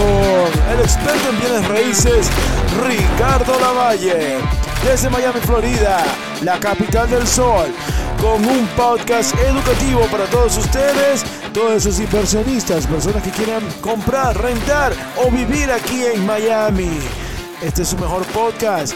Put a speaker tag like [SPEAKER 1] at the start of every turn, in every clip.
[SPEAKER 1] con el experto en bienes raíces, Ricardo Lavalle, desde Miami, Florida, la capital del sol, con un podcast educativo para todos ustedes, todos esos inversionistas, personas que quieran comprar, rentar o vivir aquí en Miami. Este es su mejor podcast.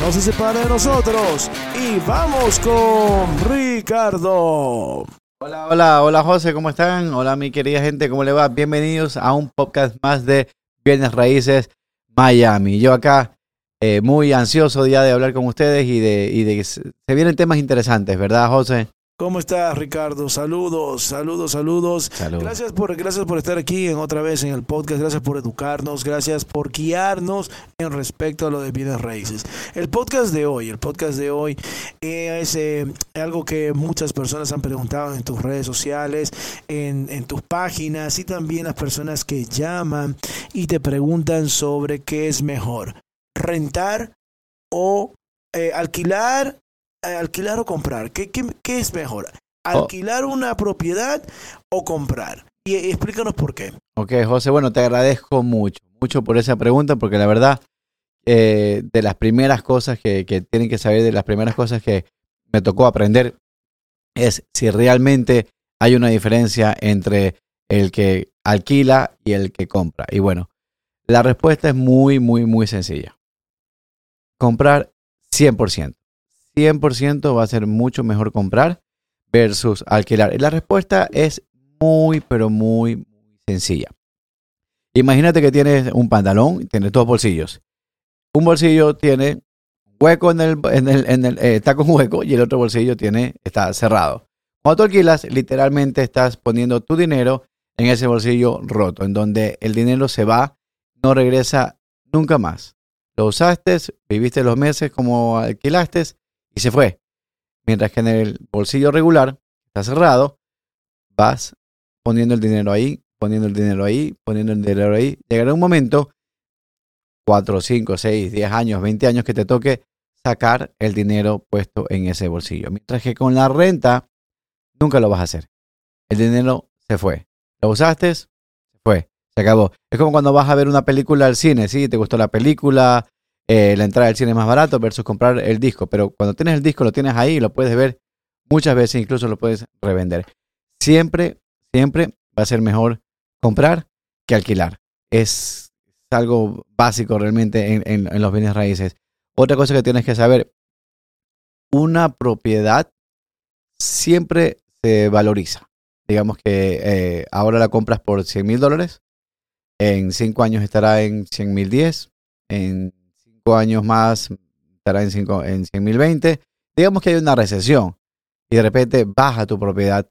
[SPEAKER 1] No se separe de nosotros y vamos con Ricardo.
[SPEAKER 2] Hola, hola, hola José, ¿cómo están? Hola mi querida gente, ¿cómo le va? Bienvenidos a un podcast más de Bienes Raíces Miami. Yo acá eh, muy ansioso ya de hablar con ustedes y de, y de que se vienen temas interesantes, ¿verdad José?
[SPEAKER 1] ¿Cómo estás, Ricardo? Saludos, saludos, saludos. Gracias por, gracias por estar aquí en otra vez en el podcast. Gracias por educarnos. Gracias por guiarnos en respecto a lo de bienes raíces. El podcast de hoy, el podcast de hoy es eh, algo que muchas personas han preguntado en tus redes sociales, en, en tus páginas y también las personas que llaman y te preguntan sobre qué es mejor, rentar o eh, alquilar alquilar o comprar? ¿Qué, qué, qué es mejor? ¿Alquilar una propiedad o comprar? Y, y explícanos por qué.
[SPEAKER 2] Ok, José, bueno, te agradezco mucho, mucho por esa pregunta, porque la verdad, eh, de las primeras cosas que, que tienen que saber, de las primeras cosas que me tocó aprender, es si realmente hay una diferencia entre el que alquila y el que compra. Y bueno, la respuesta es muy, muy, muy sencilla. Comprar 100%. 100% va a ser mucho mejor comprar versus alquilar. La respuesta es muy, pero muy, sencilla. Imagínate que tienes un pantalón tienes dos bolsillos. Un bolsillo tiene hueco en el eh, está con hueco y el otro bolsillo tiene, está cerrado. Cuando tú alquilas, literalmente estás poniendo tu dinero en ese bolsillo roto, en donde el dinero se va, no regresa nunca más. Lo usaste, viviste los meses como alquilaste se fue. Mientras que en el bolsillo regular está cerrado, vas poniendo el dinero ahí, poniendo el dinero ahí, poniendo el dinero ahí. Llegará un momento, 4, 5, 6, 10 años, 20 años, que te toque sacar el dinero puesto en ese bolsillo. Mientras que con la renta, nunca lo vas a hacer. El dinero se fue. Lo usaste, se fue. Se acabó. Es como cuando vas a ver una película al cine, ¿sí? Te gustó la película, eh, la entrada al cine más barato versus comprar el disco. Pero cuando tienes el disco, lo tienes ahí y lo puedes ver muchas veces, incluso lo puedes revender. Siempre, siempre va a ser mejor comprar que alquilar. Es algo básico realmente en, en- en los bienes raíces. Otra cosa que tienes que saber, una propiedad siempre se valoriza. Digamos que eh, ahora la compras por 100 mil dólares, en 5 años estará en 100 mil 10, en 5 años más estará en, 5 en 100 mil 20. Digamos que hay una recesión y de repente baja tu propiedad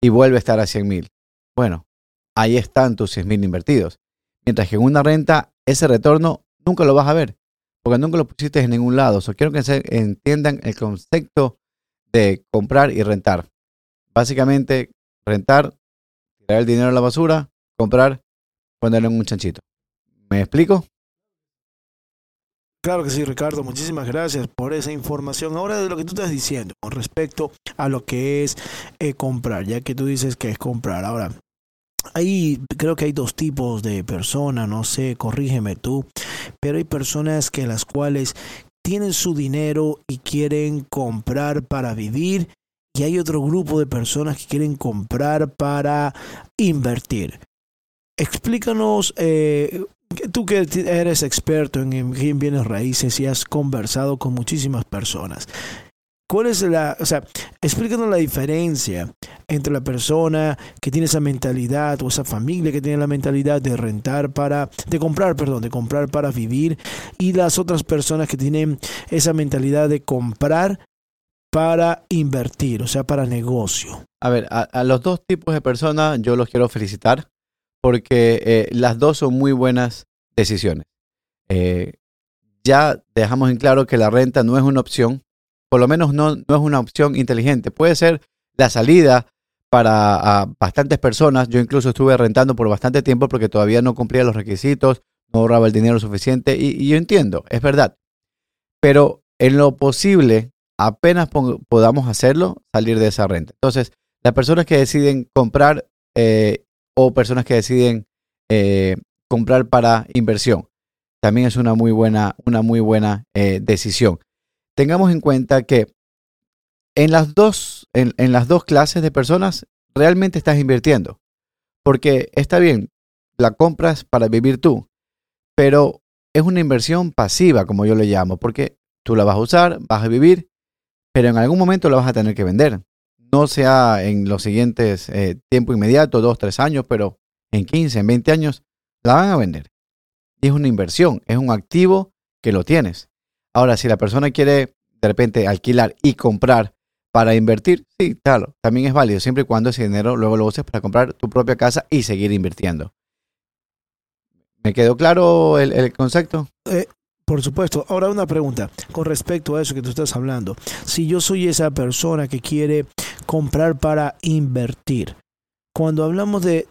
[SPEAKER 2] y vuelve a estar a 100 mil. Bueno, ahí están tus 100 mil invertidos. Mientras que en una renta, ese retorno nunca lo vas a ver, porque nunca lo pusiste en ningún lado. So, quiero que se entiendan el concepto de comprar y rentar. Básicamente, rentar, tirar el dinero a la basura, comprar, ponerlo en un chanchito. ¿Me explico?
[SPEAKER 1] Claro que sí, Ricardo. Muchísimas gracias por esa información. Ahora de lo que tú estás diciendo con respecto a lo que es eh, comprar, ya que tú dices que es comprar. Ahora, ahí creo que hay dos tipos de personas, no sé, corrígeme tú, pero hay personas que las cuales tienen su dinero y quieren comprar para vivir y hay otro grupo de personas que quieren comprar para invertir. Explícanos, eh, tú que eres experto en, en bienes raíces y has conversado con muchísimas personas, ¿cuál es la, o sea, explícanos la diferencia entre la persona que tiene esa mentalidad o esa familia que tiene la mentalidad de rentar para, de comprar, perdón, de comprar para vivir y las otras personas que tienen esa mentalidad de comprar para invertir, o sea, para negocio.
[SPEAKER 2] A ver, a, a los dos tipos de personas yo los quiero felicitar porque eh, las dos son muy buenas decisiones. Eh, ya dejamos en claro que la renta no es una opción, por lo menos no, no es una opción inteligente. Puede ser la salida para bastantes personas. Yo incluso estuve rentando por bastante tiempo porque todavía no cumplía los requisitos, no ahorraba el dinero suficiente y, y yo entiendo, es verdad. Pero en lo posible, apenas po- podamos hacerlo, salir de esa renta. Entonces, las personas que deciden comprar, eh, o personas que deciden eh, comprar para inversión. También es una muy buena, una muy buena eh, decisión. Tengamos en cuenta que en las, dos, en, en las dos clases de personas realmente estás invirtiendo. Porque está bien, la compras para vivir tú, pero es una inversión pasiva, como yo le llamo, porque tú la vas a usar, vas a vivir, pero en algún momento la vas a tener que vender. No sea en los siguientes eh, tiempo inmediato, dos, tres años, pero en 15, en 20 años, la van a vender. Y es una inversión, es un activo que lo tienes. Ahora, si la persona quiere de repente alquilar y comprar para invertir, sí, claro, también es válido, siempre y cuando ese dinero luego lo uses para comprar tu propia casa y seguir invirtiendo. ¿Me quedó claro el, concepto?
[SPEAKER 1] Eh, por supuesto. Ahora una pregunta con respecto a eso que tú estás hablando. Si yo soy esa persona que quiere comprar para invertir, cuando hablamos de,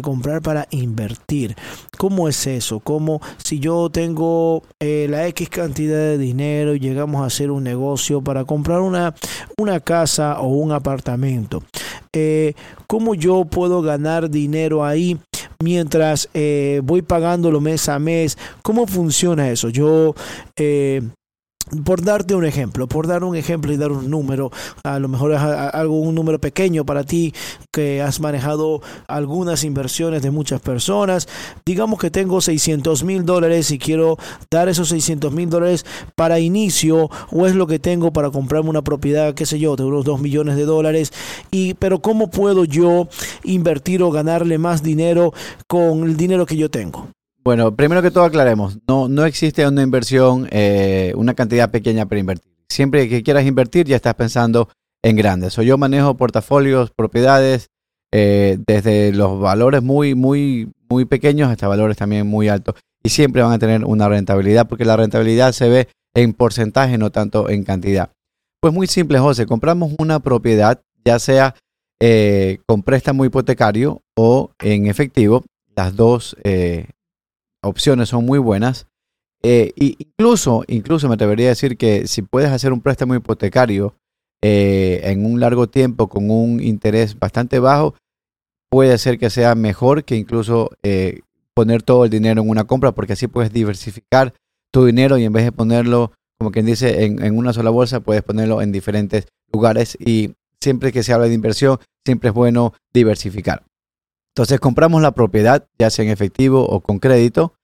[SPEAKER 1] comprar para invertir, ¿cómo es eso? ¿Cómo si yo tengo eh, la X cantidad de dinero y llegamos a hacer un negocio para comprar una, una casa o un apartamento? Eh, ¿Cómo yo puedo ganar dinero ahí mientras eh, voy pagándolo mes a mes. ¿Cómo funciona eso? Yo por darte un ejemplo, por dar un ejemplo y dar un número, a lo mejor es algo, un número pequeño para ti que has manejado algunas inversiones de muchas personas. Digamos que tengo 600 mil dólares y quiero dar esos 600 mil dólares para inicio o es lo que tengo para comprarme una propiedad, qué sé yo, de unos 2 millones de dólares. Y, pero ¿cómo puedo yo invertir o ganarle más dinero con el dinero que yo tengo?
[SPEAKER 2] Bueno, primero que todo aclaremos, no, no existe una inversión, eh, una cantidad pequeña para invertir. Siempre que quieras invertir ya estás pensando en grandes. O yo manejo portafolios, propiedades, eh, desde los valores muy, muy, muy pequeños hasta valores también muy altos. Y siempre van a tener una rentabilidad porque la rentabilidad se ve en porcentaje, no tanto en cantidad. Pues muy simple, José, compramos una propiedad, ya sea eh, con préstamo hipotecario o en efectivo, las dos opciones son muy buenas. Eh, incluso, incluso me atrevería a decir que si puedes hacer un préstamo hipotecario eh, en un largo tiempo con un interés bastante bajo, puede ser que sea mejor que incluso eh, poner todo el dinero en una compra, porque así puedes diversificar tu dinero y en vez de ponerlo, como quien dice, en una sola bolsa, puedes ponerlo en diferentes lugares. Y siempre que se habla de inversión, siempre es bueno diversificar. Entonces compramos la propiedad, ya sea en efectivo o con crédito.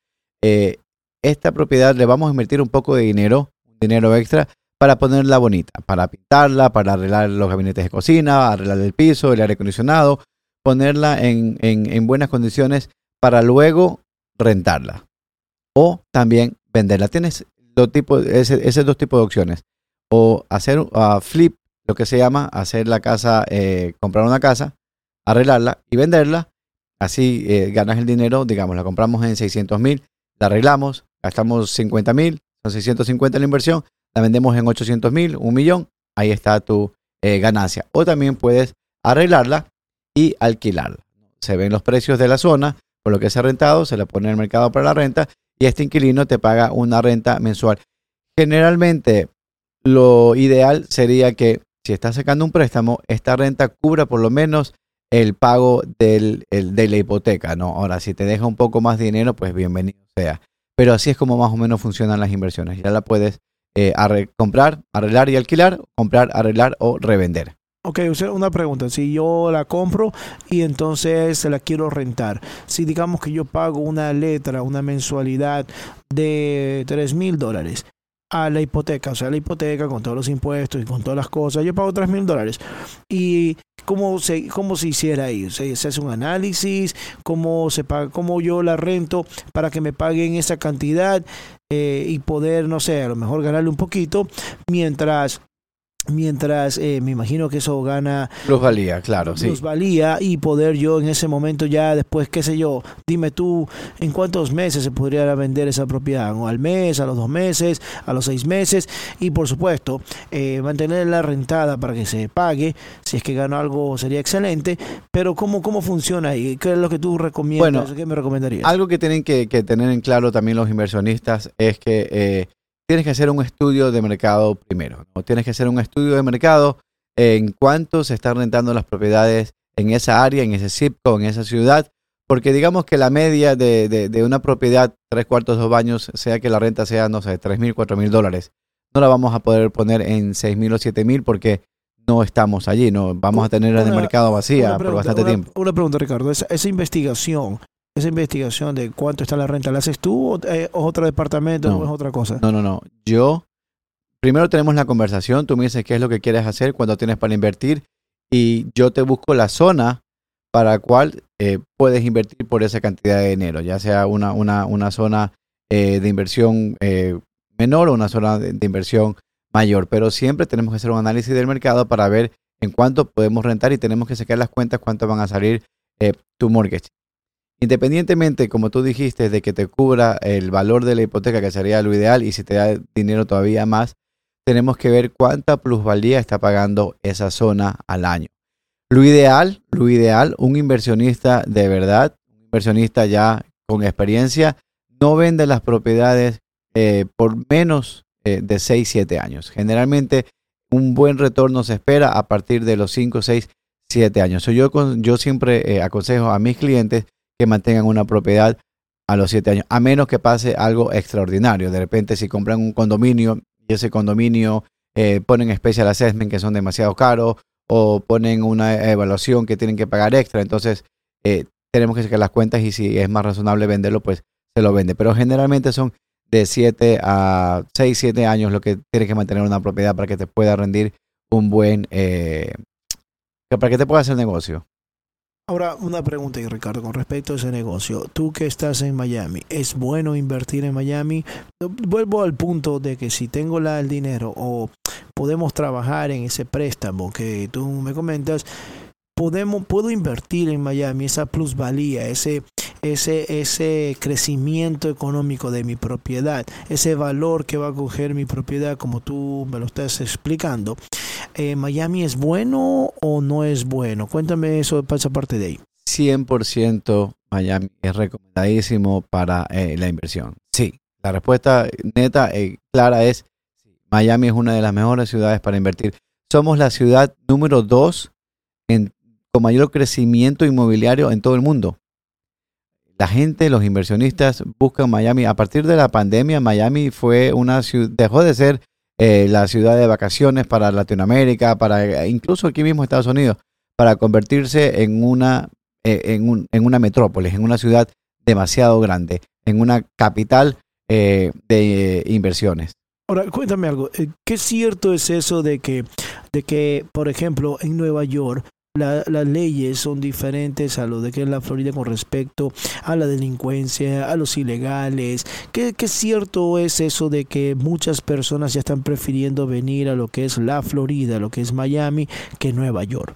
[SPEAKER 2] Eh, esta propiedad le vamos a invertir un poco de dinero, dinero extra, para ponerla bonita, para pintarla, para arreglar los gabinetes de cocina, arreglar el piso, el aire acondicionado, ponerla en, buenas condiciones para luego rentarla. O también venderla. Tienes dos tipos, ese, dos tipos de opciones. O hacer uh, flip, lo que se llama, hacer la casa, eh, comprar una casa, arreglarla y venderla Así eh, ganas el dinero, digamos, la compramos en 600 mil, la arreglamos, gastamos 50 mil, son 650 la inversión, la vendemos en 800 mil, un millón, ahí está tu eh, ganancia. O también puedes arreglarla y alquilarla. Se ven los precios de la zona, por lo que se ha rentado, se le pone en el mercado para la renta y este inquilino te paga una renta mensual. Generalmente, lo ideal sería que si estás sacando un préstamo, esta renta cubra por lo menos el pago del, de la hipoteca, ¿no? Ahora, si te deja un poco más dinero, pues bienvenido sea. Pero así es como más o menos funcionan las inversiones. Ya la puedes eh, comprar, arreglar y alquilar, comprar, arreglar o revender.
[SPEAKER 1] Ok, una pregunta. Si yo la compro y entonces se la quiero rentar, si digamos que yo pago una letra, una mensualidad de 3 mil dólares a la hipoteca, o sea, la hipoteca con todos los impuestos y con todas las cosas, yo pago 3 mil dólares. Y cómo se, cómo se hiciera ahí, se, hace un análisis, cómo se paga, cómo yo la rento para que me paguen esa cantidad eh, y poder, no sé, a lo mejor ganarle un poquito, mientras mientras eh, me imagino que eso gana
[SPEAKER 2] valía claro, sí.
[SPEAKER 1] valía y poder yo en ese momento ya después, qué sé yo, dime tú, ¿en cuántos meses se podría vender esa propiedad? ¿O al mes, a los dos meses, a los seis meses? Y por supuesto, eh, mantenerla rentada para que se pague, si es que gano algo sería excelente, pero ¿cómo, cómo funciona ahí? ¿Qué es lo que tú recomiendas? Bueno, ¿Qué me recomendarías?
[SPEAKER 2] Algo que tienen que, tener en claro también los inversionistas es que... Eh, tienes que hacer un estudio de mercado primero. ¿no? Tienes que hacer un estudio de mercado en cuánto se están rentando las propiedades en esa área, en ese zip code, en esa ciudad, porque digamos que la media de, de, de una propiedad, tres cuartos, dos baños, sea que la renta sea, no sé, tres mil, cuatro mil dólares, no la vamos a poder poner en seis mil o siete mil porque no estamos allí, no vamos a tener en el mercado vacía por bastante tiempo.
[SPEAKER 1] Una pregunta, Ricardo, esa, esa, investigación, esa investigación de cuánto está la renta, ¿la haces tú o, eh, o otro departamento
[SPEAKER 2] No.
[SPEAKER 1] o es otra cosa?
[SPEAKER 2] No, no, no. Yo, primero tenemos la conversación, tú me dices qué es lo que quieres hacer, cuánto tienes para invertir y yo te busco la zona para la cual eh, puedes invertir por esa cantidad de dinero, ya sea una, una, una zona eh, de inversión eh, menor o una zona de, de inversión mayor. Pero siempre tenemos que hacer un análisis del mercado para ver en cuánto podemos rentar y tenemos que sacar las cuentas cuánto van a salir eh, tu mortgage. Independientemente, como tú dijiste, de que te cubra el valor de la hipoteca, que sería lo ideal, y si te da dinero todavía más, tenemos que ver cuánta plusvalía está pagando esa zona al año. Lo ideal, lo ideal, un inversionista de verdad, un inversionista ya con experiencia, no vende las propiedades eh, por menos eh, de 6, 7 años. Generalmente un buen retorno se espera a partir de los 5, 6, 7 años. So, yo, yo siempre eh, aconsejo a mis clientes que mantengan una propiedad a los 7 años, a menos que pase algo extraordinario. De repente, si compran un condominio y ese condominio eh, ponen special assessment que son demasiado caros o ponen una evaluación que tienen que pagar extra, entonces eh, tenemos que sacar las cuentas y si es más razonable venderlo, pues se lo vende. Pero generalmente son de 7 a 6, 7 años lo que tienes que mantener una propiedad para que te pueda rendir un buen, eh, para que te pueda hacer negocio.
[SPEAKER 1] Ahora, una pregunta, Ricardo, con respecto a ese negocio. Tú que estás en Miami, ¿es bueno invertir en Miami? Vuelvo al punto de que si tengo la, el dinero o podemos trabajar en ese préstamo que tú me comentas, podemos, puedo invertir en Miami esa plusvalía, ese, ese, ese crecimiento económico de mi propiedad, ese valor que va a coger mi propiedad, como tú me lo estás explicando. Eh, ¿Miami es bueno o no es bueno? Cuéntame eso, esa parte de ahí.
[SPEAKER 2] 100% Miami es recomendadísimo para eh, la inversión. Sí, la respuesta neta, eh, clara es Miami es una de las mejores ciudades para invertir. Somos la ciudad número dos en, con mayor crecimiento inmobiliario en todo el mundo. La gente, los inversionistas buscan Miami. A partir de la pandemia, Miami fue una ciudad, dejó de ser eh, la ciudad de vacaciones para Latinoamérica, para incluso aquí mismo Estados Unidos, para convertirse en una eh, en, un, en, una metrópolis, en una ciudad demasiado grande, en una capital eh, de eh, inversiones.
[SPEAKER 1] Ahora, cuéntame algo. ¿Qué cierto es eso de que, de que por ejemplo, en Nueva York la, las leyes son diferentes a lo de que es la Florida con respecto a la delincuencia, a los ilegales? ¿Qué, ¿Qué cierto es eso de que muchas personas ya están prefiriendo venir a lo que es la Florida, lo que es Miami, que Nueva York?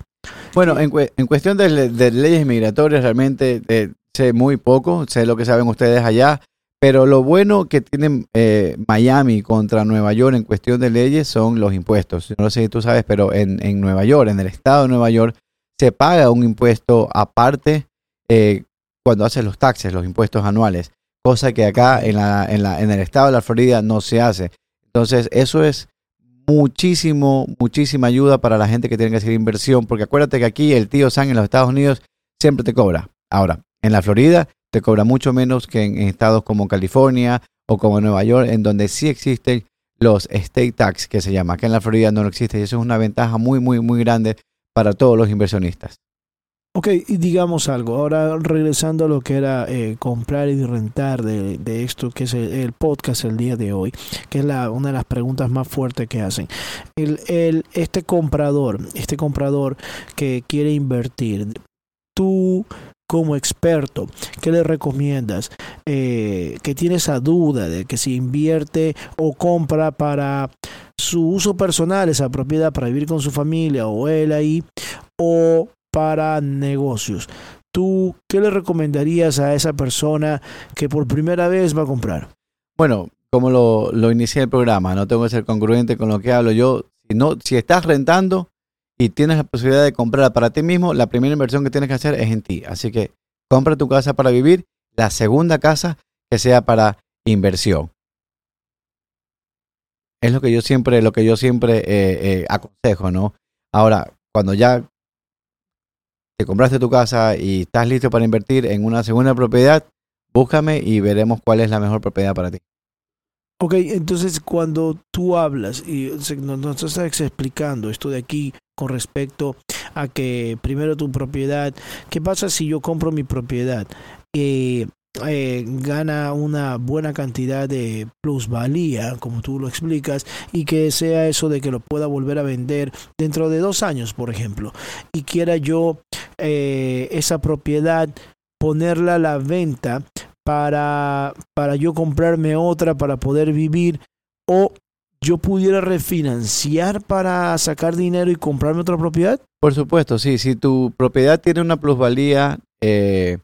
[SPEAKER 2] Bueno, en, cu en cuestión de, de, leyes migratorias, realmente eh, sé muy poco, sé lo que saben ustedes allá, pero lo bueno que tiene eh, Miami contra Nueva York en cuestión de leyes son los impuestos. No sé si tú sabes, pero en, en Nueva York, en el estado de Nueva York, se paga un impuesto aparte eh, cuando haces los taxes, los impuestos anuales, cosa que acá en, la, en, la, en el estado de la Florida no se hace. Entonces, eso es muchísimo, muchísima ayuda para la gente que tiene que hacer inversión, porque acuérdate que aquí el tío Sam en los Estados Unidos siempre te cobra. Ahora, en la Florida te cobra mucho menos que en, estados como California o como Nueva York, en donde sí existen los state tax, que se llama. Acá en la Florida no existe y eso es una ventaja muy, muy, muy grande para todos los inversionistas.
[SPEAKER 1] Ok, y digamos algo, ahora regresando a lo que era eh, comprar y rentar de, de esto que es el, el, podcast el día de hoy, que es la, una de las preguntas más fuertes que hacen. El, el, este comprador, este comprador que quiere invertir, tú como experto, ¿qué le recomiendas? Eh, que tiene esa duda de que si invierte o compra para su uso personal, esa propiedad para vivir con su familia o él ahí, o para negocios. ¿Tú qué le recomendarías a esa persona que por primera vez va a comprar?
[SPEAKER 2] Bueno, como lo, inicié el programa, no tengo que ser congruente con lo que hablo. Yo, si, no, si estás rentando y tienes la posibilidad de comprar para ti mismo, la primera inversión que tienes que hacer es en ti. Así que compra tu casa para vivir, la segunda casa que sea para inversión. Es lo que yo siempre, lo que yo siempre eh, eh, aconsejo, ¿no? Ahora, cuando ya te compraste tu casa y estás listo para invertir en una segunda propiedad, búscame y veremos cuál es la mejor propiedad para ti.
[SPEAKER 1] Ok, entonces cuando tú hablas y nos estás explicando esto de aquí con respecto a que primero tu propiedad, ¿qué pasa si yo compro mi propiedad? Eh, eh, gana una buena cantidad de plusvalía, como tú lo explicas, y que sea eso de que lo pueda volver a vender dentro de dos años, por ejemplo, y quiera yo eh, esa propiedad ponerla a la venta para, para yo comprarme otra para poder vivir o yo pudiera refinanciar para sacar dinero y comprarme otra propiedad?
[SPEAKER 2] Por supuesto, sí. Si tu propiedad tiene una plusvalía eh,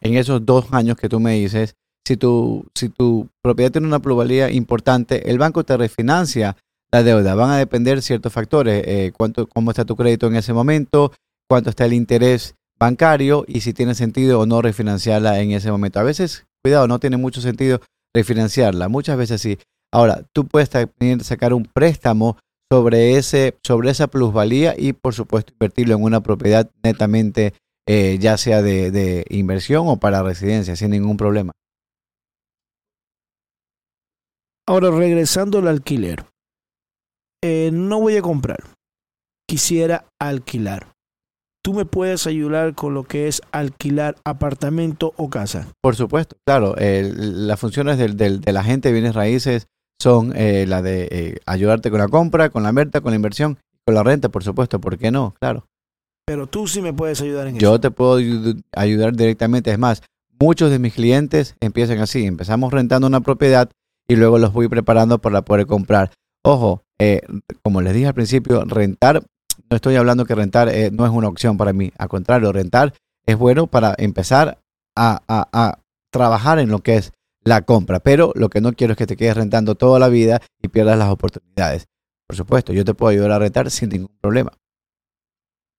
[SPEAKER 2] en esos dos años que tú me dices, si tu, si tu propiedad tiene una plusvalía importante, el banco te refinancia la deuda. Van a depender ciertos factores, eh, cuánto, cómo está tu crédito en ese momento, cuánto está el interés bancario y si tiene sentido o no refinanciarla en ese momento. A veces cuidado, no tiene mucho sentido refinanciarla. Muchas veces sí. Ahora, tú puedes también sacar un préstamo sobre, ese, sobre esa plusvalía y, por supuesto, invertirlo en una propiedad netamente, eh, ya sea de, inversión o para residencia, sin ningún problema.
[SPEAKER 1] Ahora, regresando al alquiler. Eh, no voy a comprar. Quisiera alquilar. ¿Tú me puedes ayudar con lo que es alquilar apartamento o casa?
[SPEAKER 2] Por supuesto, claro. las funciones del, del, del, agente de bienes raíces son eh, la de eh, ayudarte con la compra, con la venta, con la inversión, con la renta, por supuesto. ¿Por qué no? Claro.
[SPEAKER 1] Pero tú sí me puedes ayudar en
[SPEAKER 2] eso. Yo te puedo ayudar directamente. Es más, muchos de mis clientes empiezan así. Empezamos rentando una propiedad y luego los voy preparando para poder comprar. Ojo, eh, como les dije al principio, rentar no estoy hablando que rentar eh, no es una opción para mí. Al contrario, rentar es bueno para empezar a, a, trabajar en lo que es la compra. Pero lo que no quiero es que te quedes rentando toda la vida y pierdas las oportunidades. Por supuesto, yo te puedo ayudar a rentar sin ningún problema.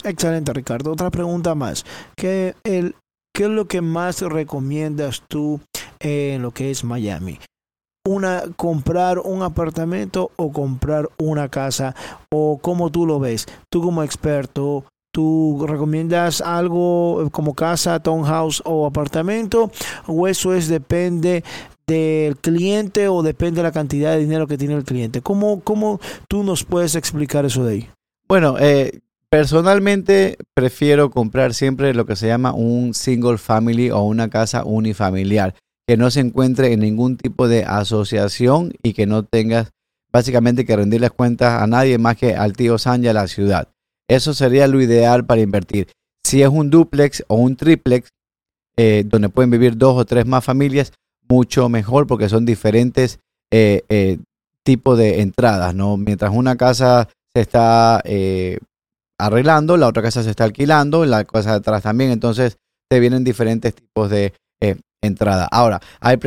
[SPEAKER 1] Excelente, Ricardo. Otra pregunta más. ¿Qué, el, ¿Qué es lo que más recomiendas tú en lo que es Miami? una comprar un apartamento o comprar una casa o cómo tú lo ves tú como experto tú recomiendas algo como casa townhouse o apartamento o eso es depende del cliente o depende de la cantidad de dinero que tiene el cliente cómo cómo tú nos puedes explicar eso de ahí
[SPEAKER 2] bueno eh, Personalmente prefiero comprar siempre lo que se llama un single family o una casa unifamiliar que no se encuentre en ningún tipo de asociación y que no tengas básicamente que rendirles cuentas a nadie más que al tío San y a la ciudad. Eso sería lo ideal para invertir. Si es un duplex o un triplex, eh, donde pueden vivir dos o tres más familias, mucho mejor porque son diferentes eh, eh, tipos de entradas. ¿no? Mientras una casa se está arreglando, la otra casa se está alquilando, la casa de atrás también, entonces te vienen diferentes tipos de entrada. Ahora, hay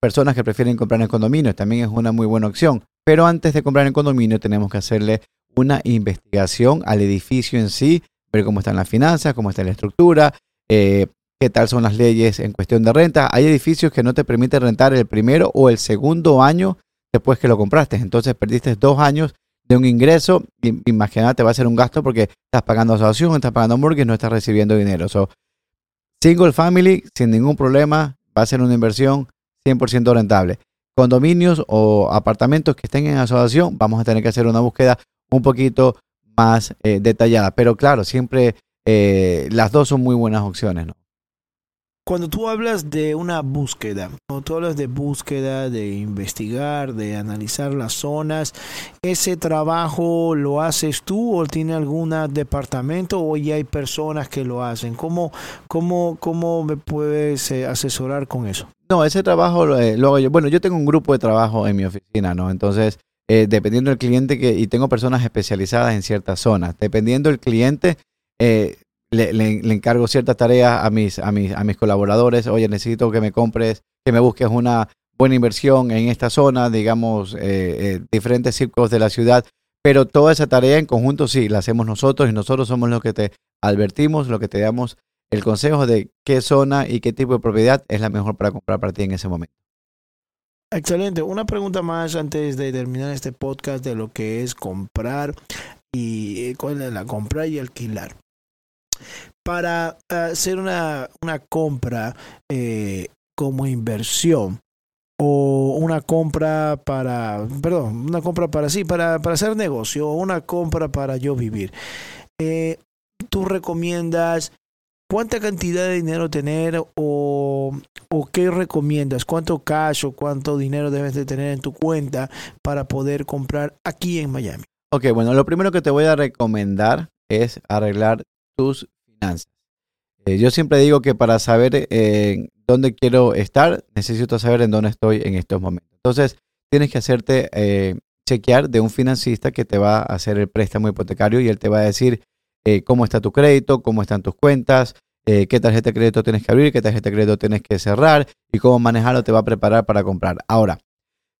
[SPEAKER 2] personas que prefieren comprar en condominio, también es una muy buena opción. Pero antes de comprar en condominio tenemos que hacerle una investigación al edificio en sí, ver cómo están las finanzas, cómo está la estructura, eh, qué tal son las leyes en cuestión de renta. Hay edificios que no te permiten rentar el primero o el segundo año después que lo compraste. Entonces perdiste dos años de un ingreso. Imagínate, va a ser un gasto porque estás pagando asociación, estás pagando mortgage, no estás recibiendo dinero. So, single family, sin ningún problema, va a ser una inversión 100% rentable. Condominios o apartamentos que estén en asociación, vamos a tener que hacer una búsqueda un poquito más eh, detallada. Pero claro, siempre eh, las dos son muy buenas opciones. ¿no?
[SPEAKER 1] Cuando tú hablas de una búsqueda, cuando tú hablas de búsqueda, de investigar, de analizar las zonas, ¿ese trabajo lo haces tú o tiene algún departamento o ya hay personas que lo hacen? ¿Cómo, cómo, cómo me puedes eh, asesorar con eso?
[SPEAKER 2] No, ese trabajo lo, hago yo. Bueno, yo tengo un grupo de trabajo en mi oficina, ¿no? Entonces, eh, dependiendo del cliente, que, y tengo personas especializadas en ciertas zonas, dependiendo del cliente, eh, le, encargo ciertas tareas a mis, a, mis, a mis colaboradores. Oye, necesito que me compres, que me busques una buena inversión en esta zona, digamos, eh, eh, diferentes circos de la ciudad. Pero toda esa tarea en conjunto sí, la hacemos nosotros y nosotros somos los que te advertimos, lo que te damos el consejo de qué zona y qué tipo de propiedad es la mejor para comprar para ti en ese momento.
[SPEAKER 1] Excelente. Una pregunta más antes de terminar este podcast de lo que es comprar y eh, cuál es la compra y alquilar. Para hacer una, una compra eh, como inversión o una compra para, perdón, una compra para sí, para, para hacer negocio o una compra para yo vivir. Eh, ¿Tú recomiendas cuánta cantidad de dinero tener o, o qué recomiendas? ¿Cuánto cash o cuánto dinero debes de tener en tu cuenta para poder comprar aquí en Miami?
[SPEAKER 2] Ok, bueno, lo primero que te voy a recomendar es arreglar tus finanzas. Eh, yo siempre digo que para saber eh, dónde quiero estar, necesito saber en dónde estoy en estos momentos. Entonces, tienes que hacerte eh, chequear de un financista que te va a hacer el préstamo hipotecario y él te va a decir cómo está tu crédito, cómo están tus cuentas, qué tarjeta de crédito tienes que abrir, qué tarjeta de crédito tienes que cerrar y cómo manejarlo te va a preparar para comprar. Ahora,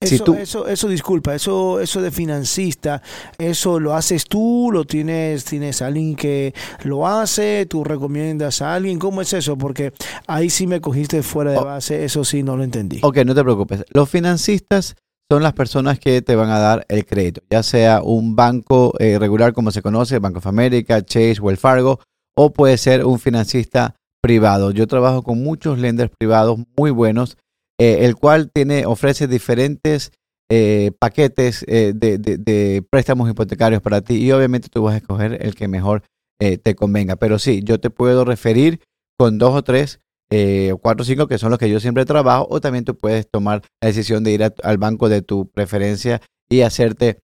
[SPEAKER 1] eso, eso, eso, disculpa, eso, eso de financista, eso lo haces tú, lo tienes, tienes alguien que lo hace, tú recomiendas a alguien, ¿cómo es eso? Porque ahí sí me cogiste fuera de base, eso sí no lo entendí.
[SPEAKER 2] Ok, no te preocupes. Los financistas son las personas que te van a dar el crédito, ya sea un banco eh, regular como se conoce, Bank of America, Chase, Wells Fargo, o puede ser un financista privado. Yo trabajo con muchos lenders privados muy buenos eh, el cual tiene, ofrece diferentes eh, paquetes eh, de, préstamos hipotecarios para ti y obviamente tú vas a escoger el que mejor te convenga. Pero sí, yo te puedo referir con dos o tres o cuatro o cinco que son los que yo siempre trabajo o también tú puedes tomar la decisión de ir al banco de tu preferencia y hacerte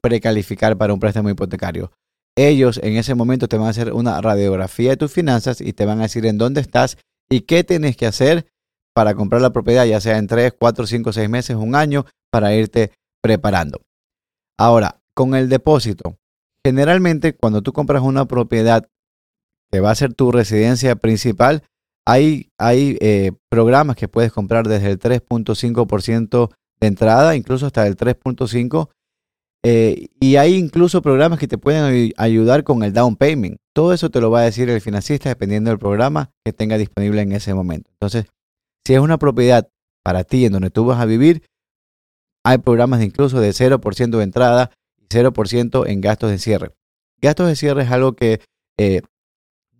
[SPEAKER 2] precalificar para un préstamo hipotecario. Ellos en ese momento te van a hacer una radiografía de tus finanzas y te van a decir en dónde estás y qué tienes que hacer para comprar la propiedad, ya sea en 3, 4, 5, 6 meses, un año, para irte preparando. Ahora, con el depósito, generalmente cuando tú compras una propiedad que va a ser tu residencia principal, hay, hay eh, programas que puedes comprar desde el 3.5% de entrada, incluso hasta el 3.5%. Eh, y hay incluso programas que te pueden ayudar con el down payment. Todo eso te lo va a decir el financista dependiendo del programa que tenga disponible en ese momento. Entonces, si es una propiedad para ti en donde tú vas a vivir, hay programas incluso de 0% de entrada y 0% en gastos de cierre. Gastos de cierre es algo que eh,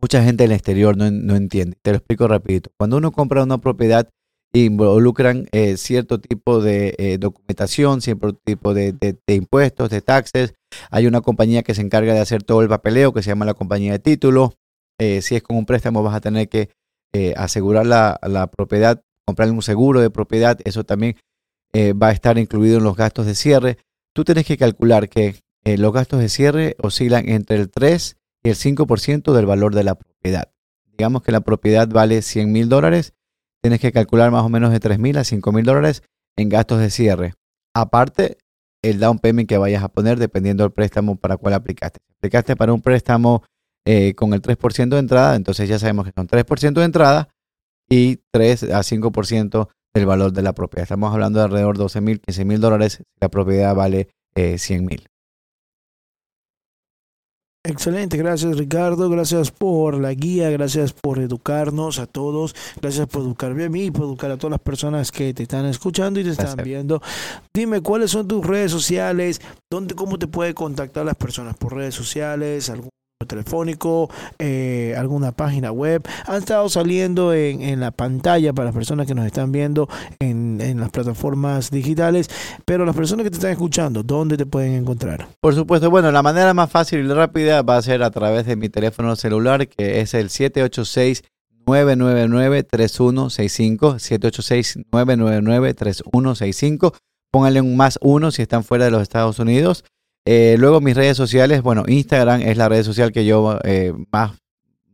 [SPEAKER 2] mucha gente en el exterior no, entiende. Te lo explico rapidito. Cuando uno compra una propiedad, involucran eh, cierto tipo de eh, documentación, cierto tipo de, de, impuestos, de taxes. Hay una compañía que se encarga de hacer todo el papeleo que se llama la compañía de título. si es con un préstamo vas a tener que eh, asegurar la, propiedad, comprarle un seguro de propiedad, eso también eh, va a estar incluido en los gastos de cierre. Tú tienes que calcular que eh, los gastos de cierre oscilan entre el 3 y el 5% del valor de la propiedad. Digamos que la propiedad vale 100 mil dólares, tienes que calcular más o menos de 3 mil a 5 mil dólares en gastos de cierre. Aparte, el down payment que vayas a poner dependiendo del préstamo para cual aplicaste. aplicaste para un préstamo eh, con el 3% de entrada, entonces ya sabemos que son 3% de entrada y 3 a 5% del valor de la propiedad. Estamos hablando de alrededor de 12 mil, 15 mil dólares. La propiedad vale eh, 100 mil.
[SPEAKER 1] Excelente, gracias Ricardo, gracias por la guía, gracias por educarnos a todos, gracias por educarme a mí y por educar a todas las personas que te están escuchando y te están viendo. Dime cuáles son tus redes sociales, dónde, cómo te puede contactar las personas por redes sociales, algún telefónico, eh, alguna página web. Han estado saliendo en, la pantalla para las personas que nos están viendo en, en, las plataformas digitales, pero las personas que te están escuchando, ¿dónde te pueden encontrar?
[SPEAKER 2] Por supuesto, bueno, la manera más fácil y rápida va a ser a través de mi teléfono celular, que es el 786 999-3165, 786-999-3165. Pónganle un más uno si están fuera de los Estados Unidos. Eh, luego mis redes sociales, bueno, Instagram es la red social que yo eh, más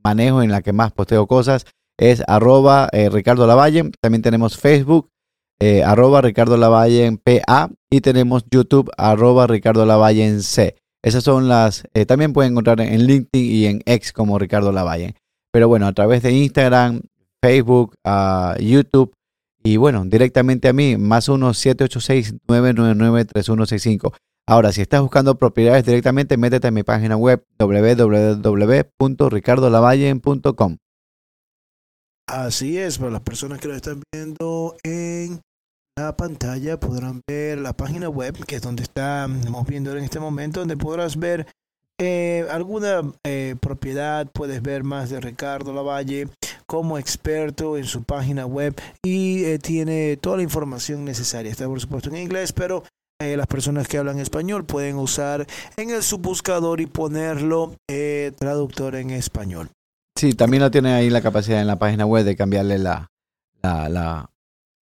[SPEAKER 2] manejo, en la que más posteo cosas, es arroba eh, Ricardo Lavalle. También tenemos Facebook, arroba Ricardo Lavalle en PA y tenemos YouTube, arroba Ricardo Lavalle en C. Esas son las, también pueden encontrar en LinkedIn y en X como Ricardo Lavalle. Pero bueno, a través de Instagram, Facebook, uh, YouTube y bueno, directamente a mí, más 1 786 999 3165. Ahora, si estás buscando propiedades directamente, métete en mi página web www.ricardolavalle.com.
[SPEAKER 1] Así es, para las personas que lo están viendo en la pantalla podrán ver la página web, que es donde estamos viendo en este momento, donde podrás ver eh, alguna eh, propiedad, puedes ver más de Ricardo Lavalle como experto en su página web y eh, tiene toda la información necesaria. Está por supuesto en inglés, pero eh, las personas que hablan español pueden usar en el subbuscador y ponerlo eh, traductor en español.
[SPEAKER 2] Sí, también lo tiene ahí la capacidad en la página web de cambiarle la, la, la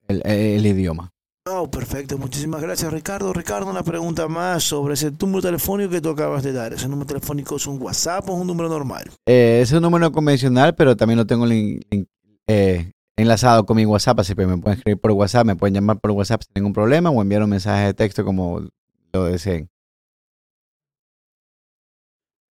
[SPEAKER 2] el, el idioma.
[SPEAKER 1] Oh, perfecto. Muchísimas gracias, Ricardo. Ricardo, una pregunta más sobre ese número telefónico que tú acabas de dar. ¿Ese número telefónico es un WhatsApp o es un número normal?
[SPEAKER 2] Eh, es un número convencional, pero también lo tengo lin- lin- eh, enlazado con mi WhatsApp, así que me pueden escribir por WhatsApp, me pueden llamar por WhatsApp sin ningún problema o enviar un mensaje de texto como lo deseen.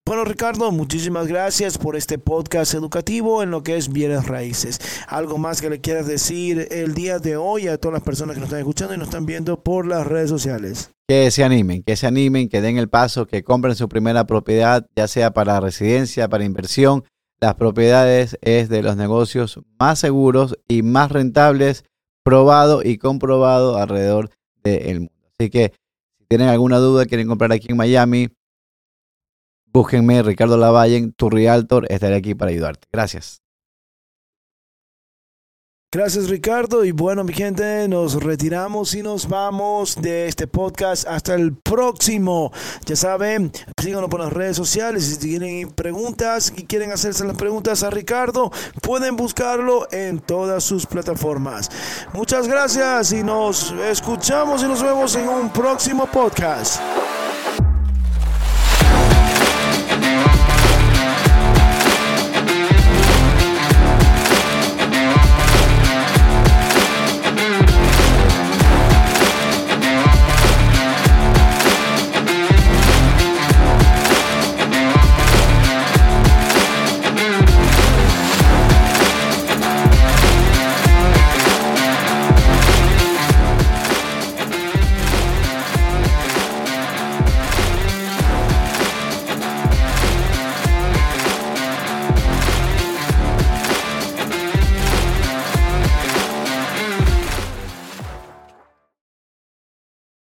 [SPEAKER 1] Bueno, Ricardo, muchísimas gracias por este podcast educativo en lo que es bienes raíces. ¿Algo más que le quieras decir el día de hoy a todas las personas que nos están escuchando y nos están viendo por las redes sociales?
[SPEAKER 2] Que se animen, que se animen, que den el paso, que compren su primera propiedad, ya sea para residencia, para inversión. Las propiedades es de los negocios más seguros y más rentables, probado y comprobado alrededor del mundo. Así que si tienen alguna duda, quieren comprar aquí en Miami, búsquenme Ricardo Lavalle, tu Realtor, estaré aquí para ayudarte. Gracias.
[SPEAKER 1] Gracias Ricardo y bueno mi gente nos retiramos y nos vamos de este podcast hasta el próximo. Ya saben, síganos por las redes sociales si tienen preguntas y quieren hacerse las preguntas a Ricardo, pueden buscarlo en todas sus plataformas. Muchas gracias y nos escuchamos y nos vemos en un próximo podcast.